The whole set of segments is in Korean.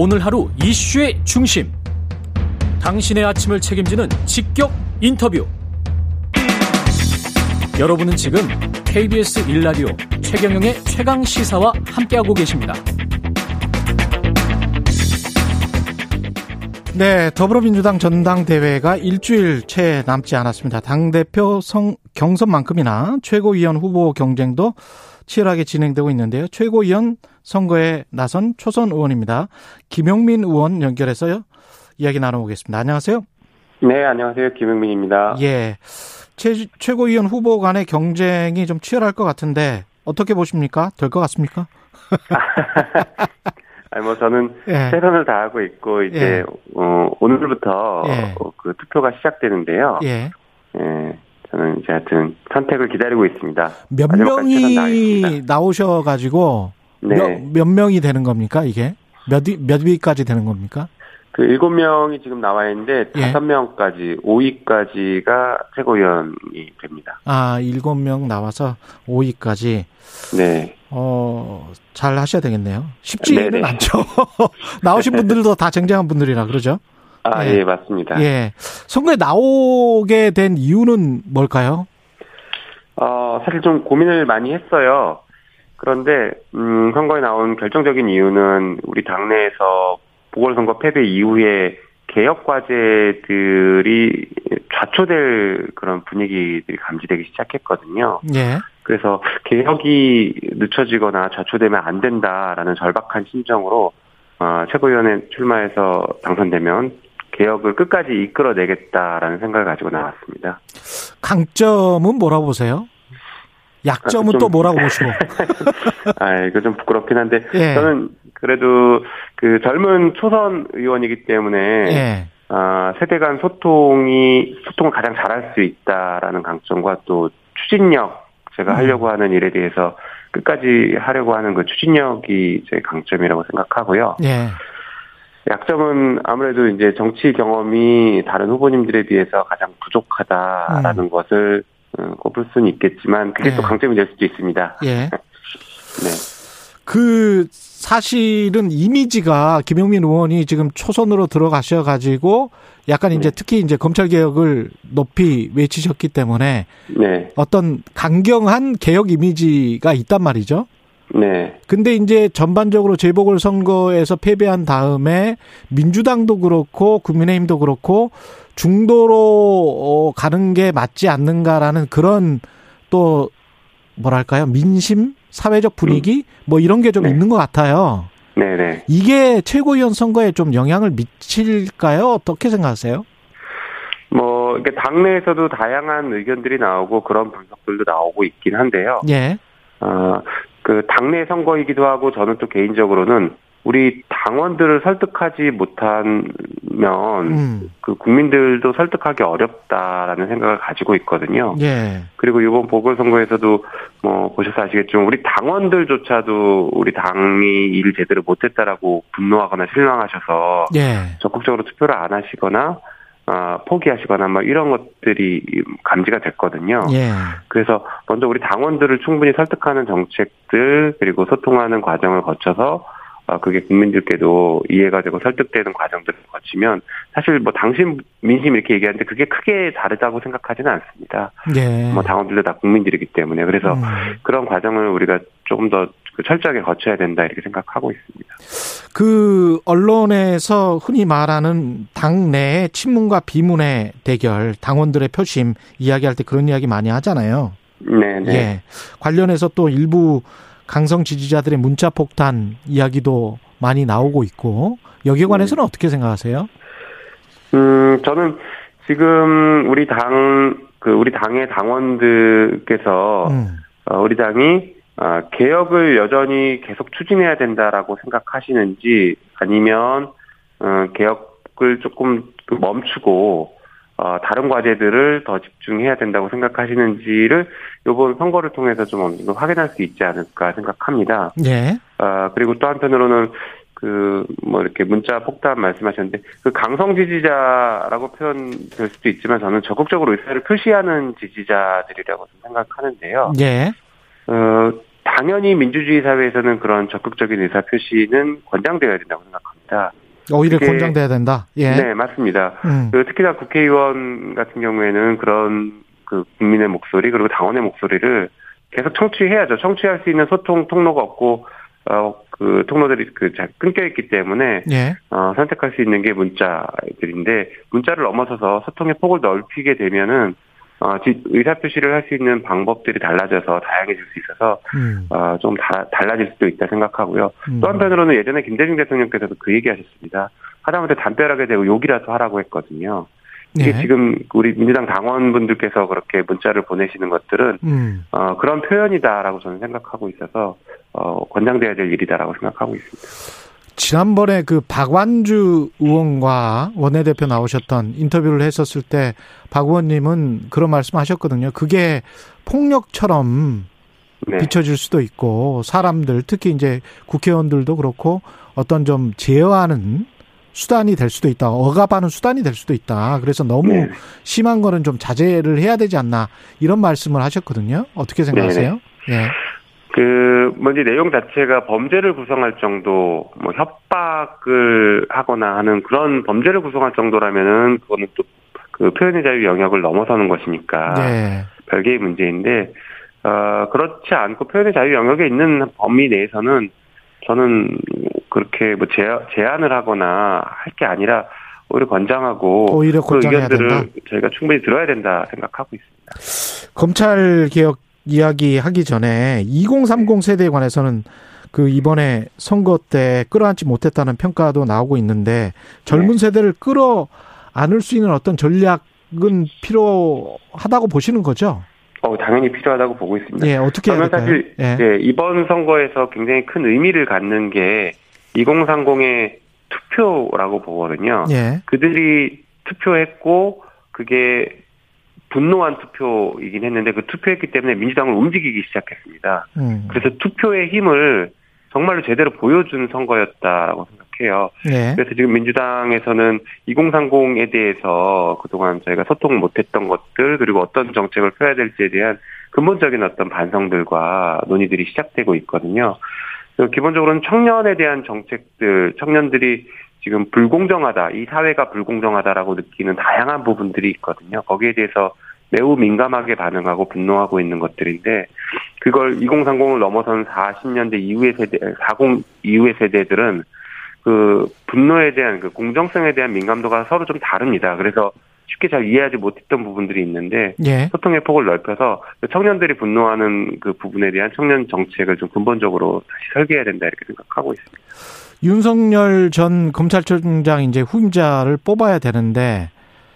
오늘 하루 이슈의 중심. 당신의 아침을 책임지는 직격 인터뷰. 여러분은 지금 KBS 1라디오 최경영의 최강 시사와 함께하고 계십니다. 네, 더불어민주당 전당대회가 일주일 채 남지 않았습니다. 당대표 성, 경선만큼이나 최고위원 후보 경쟁도 치열하게 진행되고 있는데요. 최고위원 선거에 나선 초선 의원입니다. 김용민 의원 연결해서요. 이야기 나눠보겠습니다. 안녕하세요. 네, 안녕하세요. 김용민입니다. 예. 최, 최고위원 후보 간의 경쟁이 좀 치열할 것 같은데 어떻게 보십니까? 될 것 같습니까? 아니 뭐 저는 예. 최선을 다하고 있고 이제 예. 어, 오늘부터 예. 어, 그 투표가 시작되는데요. 예. 예. 저는 이제 하여튼 선택을 기다리고 있습니다. 몇 명이 나오셔가지고 네. 몇, 몇 명이 되는 겁니까 이게 몇, 몇 위까지 되는 겁니까? 그 일곱 명이 지금 나와 있는데 예. 다섯 명까지 5위까지가 최고위원이 됩니다. 아 일곱 명 나와서 5위까지. 네. 어, 잘 하셔야 되겠네요. 쉽지는 네네. 않죠. 나오신 분들도 다 쟁쟁한 분들이라 그러죠. 아, 예. 예, 맞습니다. 예. 선거에 나오게 된 이유는 뭘까요? 어, 사실 좀 고민을 많이 했어요. 그런데, 음, 선거에 나온 결정적인 이유는 우리 당내에서 보궐선거 패배 이후에 개혁 과제들이 좌초될 그런 분위기들이 감지되기 시작했거든요. 예. 그래서 개혁이 늦춰지거나 좌초되면 안 된다라는 절박한 심정으로 어, 최고위원회 출마해서 당선되면 개혁을 끝까지 이끌어내겠다라는 생각을 가지고 나왔습니다. 강점은 뭐라고 보세요? 약점은 아, 또 뭐라고 보시고? 아, 이거 좀 부끄럽긴 한데 예. 저는 그래도 그 젊은 초선 의원이기 때문에 예. 아, 세대 간 소통이 소통을 가장 잘할 수 있다라는 강점과 또 추진력 제가 음. 하려고 하는 일에 대해서 끝까지 하려고 하는 그 추진력이 제 강점이라고 생각하고요. 예. 약점은 아무래도 이제 정치 경험이 다른 후보님들에 비해서 가장 부족하다라는 음. 것을 어, 꼽을 수는 있겠지만 그게 예. 또 강점이 될 수도 있습니다. 예. 네. 그 사실은 이미지가 김용민 의원이 지금 초선으로 들어가셔 가지고 약간 이제 네. 특히 이제 검찰 개혁을 높이 외치셨기 때문에 네. 어떤 강경한 개혁 이미지가 있단 말이죠. 네. 근데 이제 전반적으로 재보궐 선거에서 패배한 다음에 민주당도 그렇고 국민의힘도 그렇고 중도로 어, 가는 게 맞지 않는가라는 그런 또 뭐랄까요 민심 사회적 분위기 음. 뭐 이런 게좀 네. 있는 것 같아요. 네네. 이게 최고위원 선거에 좀 영향을 미칠까요? 어떻게 생각하세요? 뭐, 이게 당내에서도 다양한 의견들이 나오고 그런 분석들도 나오고 있긴 한데요. 예. 어, 그 당내 선거이기도 하고 저는 또 개인적으로는 우리 당원들을 설득하지 못하면 음. 그 국민들도 설득하기 어렵다라는 생각을 가지고 있거든요. 예. 그리고 이번 보궐선거에서도 뭐 보셔서 아시겠지만 우리 당원들조차도 우리 당이 일을 제대로 못했다라고 분노하거나 실망하셔서 예. 적극적으로 투표를 안 하시거나 아, 포기하시거나 뭐 이런 것들이 감지가 됐거든요. 예. 그래서 먼저 우리 당원들을 충분히 설득하는 정책들 그리고 소통하는 과정을 거쳐서 아, 그게 국민들께도 이해가 되고 설득되는 과정들을 거치면 사실 뭐 당신 민심 이렇게 얘기하는데 그게 크게 다르다고 생각하지는 않습니다. 네. 뭐 당원들도 다 국민들이기 때문에 그래서 음. 그런 과정을 우리가 조금 더그 철저하게 거쳐야 된다 이렇게 생각하고 있습니다. 그 언론에서 흔히 말하는 당내 친문과 비문의 대결, 당원들의 표심 이야기할 때 그런 이야기 많이 하잖아요. 네, 네. 예. 관련해서 또 일부 강성 지지자들의 문자 폭탄 이야기도 많이 나오고 있고 여기에 관해서는 네. 어떻게 생각하세요? 음, 저는 지금 우리 당, 그 우리 당의 당원들께서 음. 어, 우리 당이 어, 개혁을 여전히 계속 추진해야 된다라고 생각하시는지 아니면 어, 개혁을 조금 멈추고 어, 다른 과제들을 더 집중해야 된다고 생각하시는지를 이번 선거를 통해서 좀 어느 정도 확인할 수 있지 않을까 생각합니다. 예. 어, 그리고 또 한편으로는 그, 뭐, 이렇게 문자 폭탄 말씀하셨는데, 그 강성 지지자라고 표현될 수도 있지만 저는 적극적으로 의사를 표시하는 지지자들이라고 생각하는데요. 예. 어, 당연히 민주주의 사회에서는 그런 적극적인 의사 표시는 권장되어야 된다고 생각합니다. 오히려 권장돼야 된다. 예. 네, 맞습니다. 음. 그 특히나 국회의원 같은 경우에는 그런 그 국민의 목소리 그리고 당원의 목소리를 계속 청취해야죠. 청취할 수 있는 소통 통로가 없고 어그 통로들이 그 끊겨 있기 때문에 예. 어 선택할 수 있는 게 문자들인데 문자를 넘어서서 소통의 폭을 넓히게 되면은 어, 의사 표시를 할 수 있는 방법들이 달라져서 다양해질 수 있어서, 음. 어, 좀 다, 달라질 수도 있다 생각하고요. 음. 또 한편으로는 예전에 김대중 대통령께서도 그 얘기 하셨습니다. 하다못해 담벼락에 대고 욕이라도 하라고 했거든요. 이게 네. 지금 우리 민주당 당원분들께서 그렇게 문자를 보내시는 것들은, 음. 어, 그런 표현이다라고 저는 생각하고 있어서, 어, 권장돼야 될 일이다라고 생각하고 있습니다. 지난번에 그 박완주 의원과 원내대표 나오셨던 인터뷰를 했었을 때 박 의원님은 그런 말씀 하셨거든요. 그게 폭력처럼 네. 비춰질 수도 있고 사람들 특히 이제 국회의원들도 그렇고 어떤 좀 제어하는 수단이 될 수도 있다. 억압하는 수단이 될 수도 있다. 그래서 너무 네. 심한 거는 좀 자제를 해야 되지 않나 이런 말씀을 하셨거든요. 어떻게 생각하세요? 네. 예. 그 먼저 내용 자체가 범죄를 구성할 정도, 뭐 협박을 하거나 하는 그런 범죄를 구성할 정도라면은 그거는 또 그 표현의 자유 영역을 넘어서는 것이니까 네. 별개의 문제인데 어 그렇지 않고 표현의 자유 영역에 있는 범위 내에서는 저는 그렇게 뭐 제한, 을 하거나 할 게 아니라 오히려 권장하고 오히려 그 의견들을 된다? 저희가 충분히 들어야 된다 생각하고 있습니다. 검찰 개혁 이야기하기 전에 2030 세대에 관해서는 그 이번에 선거 때 끌어안지 못했다는 평가도 나오고 있는데 젊은 네. 세대를 끌어 안을 수 있는 어떤 전략은 필요하다고 보시는 거죠? 어, 당연히 필요하다고 보고 있습니다. 예, 어떻게 해야 될까요? 사실 예. 네, 이번 선거에서 굉장히 큰 의미를 갖는 게 2030의 투표라고 보거든요. 예. 그들이 투표했고 그게 분노한 투표이긴 했는데 그 투표했기 때문에 민주당을 움직이기 시작했습니다. 음. 그래서 투표의 힘을 정말로 제대로 보여준 선거였다라고 생각해요. 네. 그래서 지금 민주당에서는 2030에 대해서 그동안 저희가 소통 못했던 것들 그리고 어떤 정책을 펴야 될지에 대한 근본적인 어떤 반성들과 논의들이 시작되고 있거든요. 기본적으로는 청년에 대한 정책들, 청년들이 지금 불공정하다, 이 사회가 불공정하다라고 느끼는 다양한 부분들이 있거든요. 거기에 대해서 매우 민감하게 반응하고 분노하고 있는 것들인데 그걸 2030을 넘어선 40년대 이후의 세대, 40 이후의 세대들은 그 분노에 대한 그 공정성에 대한 민감도가 서로 좀 다릅니다. 그래서 쉽게 잘 이해하지 못했던 부분들이 있는데 예. 소통의 폭을 넓혀서 청년들이 분노하는 그 부분에 대한 청년 정책을 좀 근본적으로 다시 설계해야 된다 이렇게 생각하고 있습니다. 윤석열 전 검찰총장 이제 후임자를 뽑아야 되는데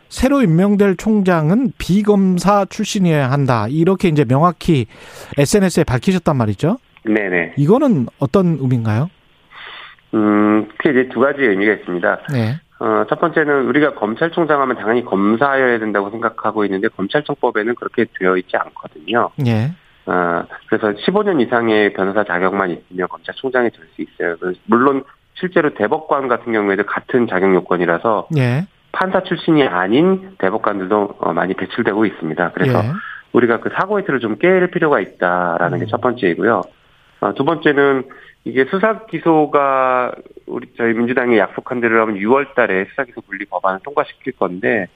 새로 임명될 총장은 비검사 출신이어야 한다. 이렇게 이제 명확히 SNS에 밝히셨단 말이죠. 네네. 이거는 어떤 의미인가요? 음, 크게 이제 두 가지 의미가 있습니다. 네. 어, 첫 번째는 우리가 검찰총장 하면 당연히 검사여야 된다고 생각하고 있는데 검찰청법에는 그렇게 되어 있지 않거든요. 네. 어, 그래서 15년 이상의 변호사 자격만 있으면 검찰총장이 될 수 있어요. 물론 실제로 대법관 같은 경우에도 같은 자격 요건이라서 네. 판사 출신이 아닌 대법관들도 어, 많이 배출되고 있습니다. 그래서 예. 우리가 그 사고 이틀을 좀깰 필요가 있다라는 음. 게첫 번째이고요. 어, 두 번째는 이게 수사 기소가 우리 저희 민주당이 약속한 대로 하면 6월 달에 수사 기소 분리 법안을 통과시킬 건데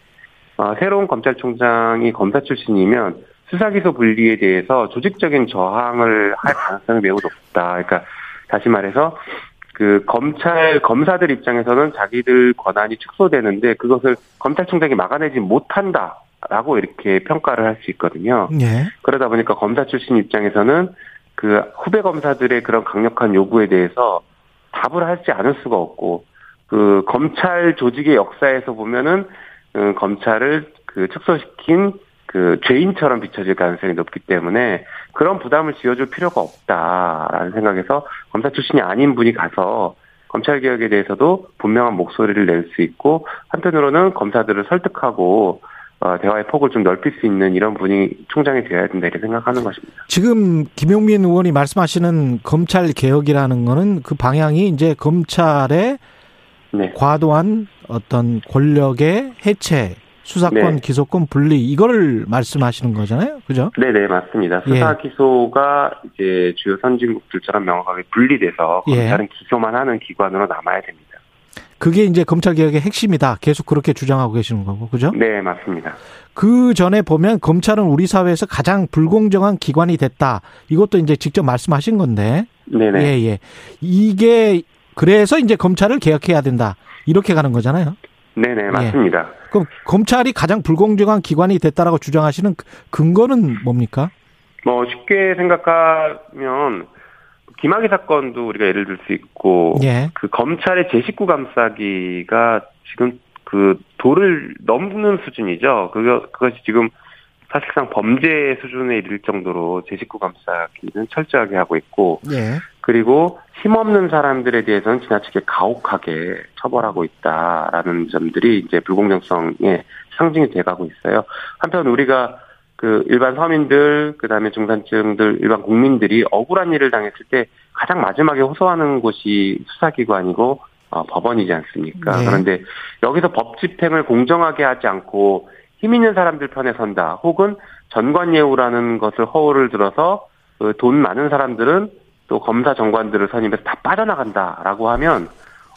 어, 새로운 검찰총장이 검사 출신이면 수사 기소 분리에 대해서 조직적인 저항을 할 가능성이 매우 높다. 그러니까 다시 말해서 그 검찰 검사들 입장에서는 자기들 권한이 축소되는데 그것을 검찰총장이 막아내지 못한다 라고 이렇게 평가를 할 수 있거든요. 예. 그러다 보니까 검사 출신 입장에서는 그 후배 검사들의 그런 강력한 요구에 대해서 답을 하지 않을 수가 없고 그 검찰 조직의 역사에서 보면은 그 검찰을 그 축소시킨 그 죄인처럼 비춰질 가능성이 높기 때문에 그런 부담을 지어줄 필요가 없다라는 생각에서 검사 출신이 아닌 분이 가서 검찰 개혁에 대해서도 분명한 목소리를 낼 수 있고 한편으로는 검사들을 설득하고 어, 대화의 폭을 좀 넓힐 수 있는 이런 분이 총장이 되어야 된다 이렇게 생각하는 것입니다. 지금 김용민 의원이 말씀하시는 검찰 개혁이라는 거는 그 방향이 이제 검찰의 네. 과도한 어떤 권력의 해체 수사권, 네. 기소권 분리 이거를 말씀하시는 거잖아요, 그죠? 네, 네 맞습니다. 수사 예. 기소가 이제 주요 선진국들처럼 명확하게 분리돼서 예. 검찰은 기소만 하는 기관으로 남아야 됩니다. 그게 이제 검찰 개혁의 핵심이다. 계속 그렇게 주장하고 계시는 거고, 그죠? 네, 맞습니다. 그 전에 보면 검찰은 우리 사회에서 가장 불공정한 기관이 됐다. 이것도 이제 직접 말씀하신 건데. 네네. 예, 예. 이게 그래서 이제 검찰을 개혁해야 된다. 이렇게 가는 거잖아요. 네네, 예. 맞습니다. 예. 그럼 검찰이 가장 불공정한 기관이 됐다라고 주장하시는 근거는 뭡니까? 뭐 쉽게 생각하면 김학의 사건도 우리가 예를 들 수 있고 예. 그 검찰의 제 식구 감싸기가 지금 그 도를 넘는 수준이죠. 그거 그것이 지금 사실상 범죄 수준에 이를 정도로 제 식구 감싸기는 철저하게 하고 있고 예. 그리고 힘없는 사람들에 대해서는 지나치게 가혹하게 처벌하고 있다라는 점들이 이제 불공정성의 상징이 돼가고 있어요. 한편 우리가 그 일반 서민들 그 다음에 중산층들 일반 국민들이 억울한 일을 당했을 때 가장 마지막에 호소하는 곳이 수사기관이고 어, 법원이지 않습니까? 네. 그런데 여기서 법 집행을 공정하게 하지 않고 힘 있는 사람들 편에 선다. 혹은 전관예우라는 것을 허울을 들어서 그 돈 많은 사람들은 또 검사 정관들을 선임해서 다 빠져나간다라고 하면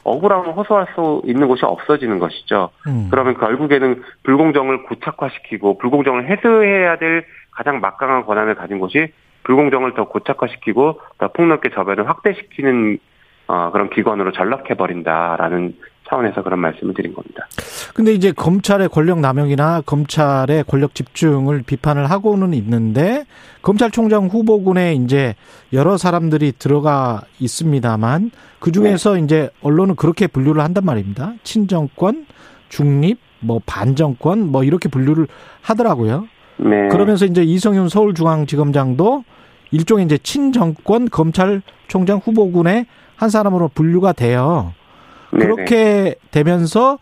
억울함을 호소할 수 있는 곳이 없어지는 것이죠. 음. 그러면 결국에는 불공정을 고착화시키고 불공정을 해소해야 될 가장 막강한 권한을 가진 곳이 불공정을 더 고착화시키고 더 폭넓게 저변을 확대시키는 어, 그런 기관으로 전락해버린다라는 차원에서 그런 말씀을 드린 겁니다. 근데 이제 검찰의 권력 남용이나 검찰의 권력 집중을 비판을 하고는 있는데 검찰총장 후보군에 이제 여러 사람들이 들어가 있습니다만 그 중에서 네. 이제 언론은 그렇게 분류를 한단 말입니다. 친정권, 중립, 뭐 반정권 뭐 이렇게 분류를 하더라고요. 네. 그러면서 이제 이성윤 서울중앙지검장도 일종의 이제 친정권 검찰총장 후보군의 한 사람으로 분류가 돼요. 그렇게 되면서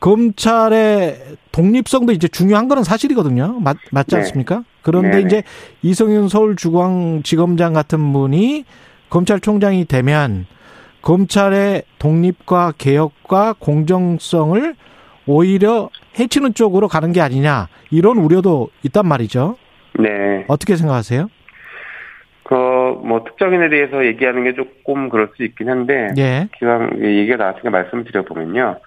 검찰의 독립성도 이제 중요한 거는 사실이거든요. 맞, 맞지 네. 않습니까? 그런데 네네. 이제 이성윤 서울중앙지검장 같은 분이 검찰총장이 되면 검찰의 독립과 개혁과 공정성을 오히려 해치는 쪽으로 가는 게 아니냐 이런 우려도 있단 말이죠. 네. 어떻게 생각하세요? 그 뭐 특정인에 대해서 얘기하는 게 조금 그럴 수 있긴 한데 예. 기왕 얘기가 나왔으니까 말씀드려 보면요.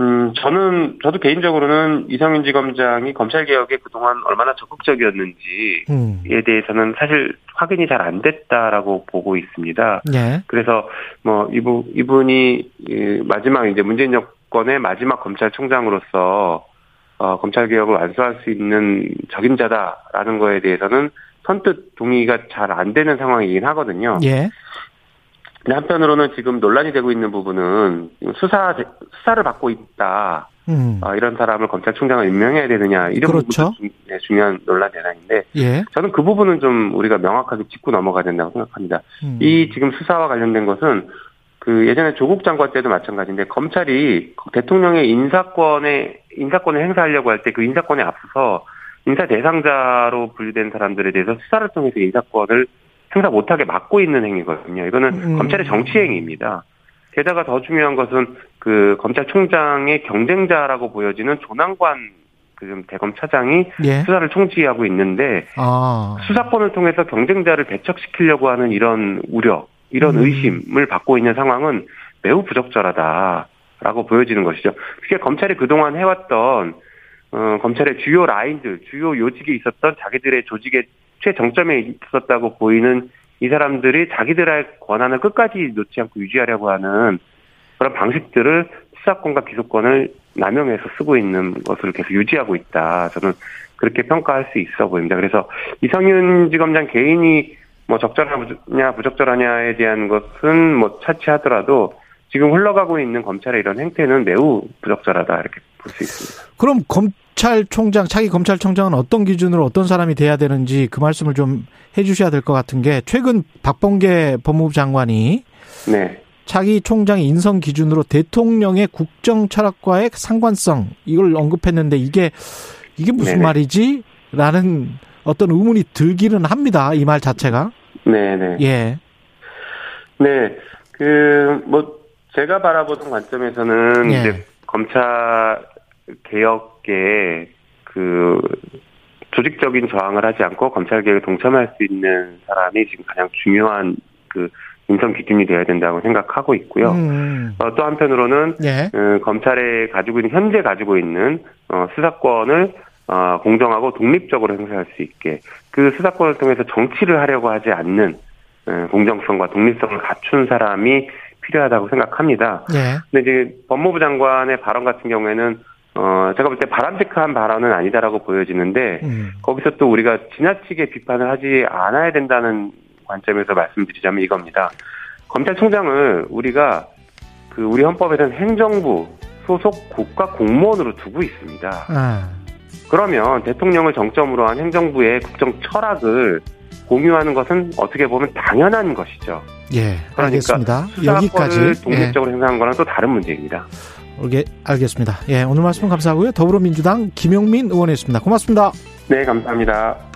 음 저는 저도 개인적으로는 이성윤 지검장이 검찰 개혁에 그동안 얼마나 적극적이었는지에 음. 대해서는 사실 확인이 잘 안 됐다라고 보고 있습니다. 예. 그래서 뭐 이분 이분이 마지막 이제 문재인 정권의 마지막 검찰총장으로서 어, 검찰 개혁을 완수할 수 있는 적임자다라는 거에 대해서는 선뜻 동의가 잘 안 되는 상황이긴 하거든요. 예. 근데 한편으로는 지금 논란이 되고 있는 부분은 수사 수사를 받고 있다. 음. 어, 이런 사람을 검찰총장을 임명해야 되느냐 이런 그렇죠. 부분도 중, 네, 중요한 논란 대상인데 예. 저는 그 부분은 좀 우리가 명확하게 짚고 넘어가야 된다고 생각합니다. 음. 이 지금 수사와 관련된 것은 그 예전에 조국 장관 때도 마찬가지인데 검찰이 대통령의 인사권에 인사권을 행사하려고 할 때 그 인사권에 앞서서 인사 대상자로 분류된 사람들에 대해서 수사를 통해서 인사권을 행사 못하게 막고 있는 행위거든요. 이거는 음. 검찰의 정치 행위입니다. 게다가 더 중요한 것은 그 검찰총장의 경쟁자라고 보여지는 조남관 그 대검 차장이 예. 수사를 총지하고 있는데 아. 수사권을 통해서 경쟁자를 배척시키려고 하는 이런 우려, 이런 음. 의심을 받고 있는 상황은 매우 부적절하다 라고 보여지는 것이죠. 그게 검찰이 그동안 해왔던 어, 검찰의 주요 라인들, 주요 요직에 있었던 자기들의 조직의 최정점에 있었다고 보이는 이 사람들이 자기들의 권한을 끝까지 놓지 않고 유지하려고 하는 그런 방식들을 수사권과 기소권을 남용해서 쓰고 있는 것을 계속 유지하고 있다. 저는 그렇게 평가할 수 있어 보입니다. 그래서 이성윤 지검장 개인이 뭐 적절하냐 부적절하냐에 대한 것은 뭐 차치하더라도 지금 흘러가고 있는 검찰의 이런 행태는 매우 부적절하다 이렇게 볼 수 있습니다. 그럼 검찰총장 차기 검찰총장은 어떤 기준으로 어떤 사람이 돼야 되는지 그 말씀을 좀 해주셔야 될 것 같은 게 최근 박범계 법무부 장관이 네. 차기 총장의 인선 기준으로 대통령의 국정 철학과의 상관성 이걸 언급했는데 이게 이게 무슨 네네. 말이지?라는 어떤 의문이 들기는 합니다. 이 말 자체가. 네네. 예. 네. 그, 뭐, 제가 바라보던 관점에서는 예. 이제 검찰 개혁에 그 조직적인 저항을 하지 않고 검찰 개혁에 동참할 수 있는 사람이 지금 가장 중요한 그 인성 기준이 되어야 된다고 생각하고 있고요. 음. 어, 또 한편으로는 예. 어, 검찰에 가지고 있는 현재 가지고 있는 어, 수사권을 어, 공정하고 독립적으로 행사할 수 있게 그 수사권을 통해서 정치를 하려고 하지 않는 어, 공정성과 독립성을 갖춘 사람이 필요하다고 생각합니다. 예. 근데 이제 법무부 장관의 발언 같은 경우에는 어 제가 볼 때 바람직한 발언은 아니다라고 보여지는데 음. 거기서 또 우리가 지나치게 비판을 하지 않아야 된다는 관점에서 말씀드리자면 이겁니다. 검찰총장을 우리가 그 우리 헌법에서는 행정부 소속 국가 공무원으로 두고 있습니다. 아. 그러면 대통령을 정점으로 한 행정부의 국정 철학을 공유하는 것은 어떻게 보면 당연한 것이죠. 예, 그러니까 알겠습니다. 여기까지 독립적으로 예. 행사한 거랑 또 다른 문제입니다. 예, 알겠습니다. 예, 오늘 말씀 감사하고요. 더불어민주당 김용민 의원이었습니다. 고맙습니다. 네, 감사합니다.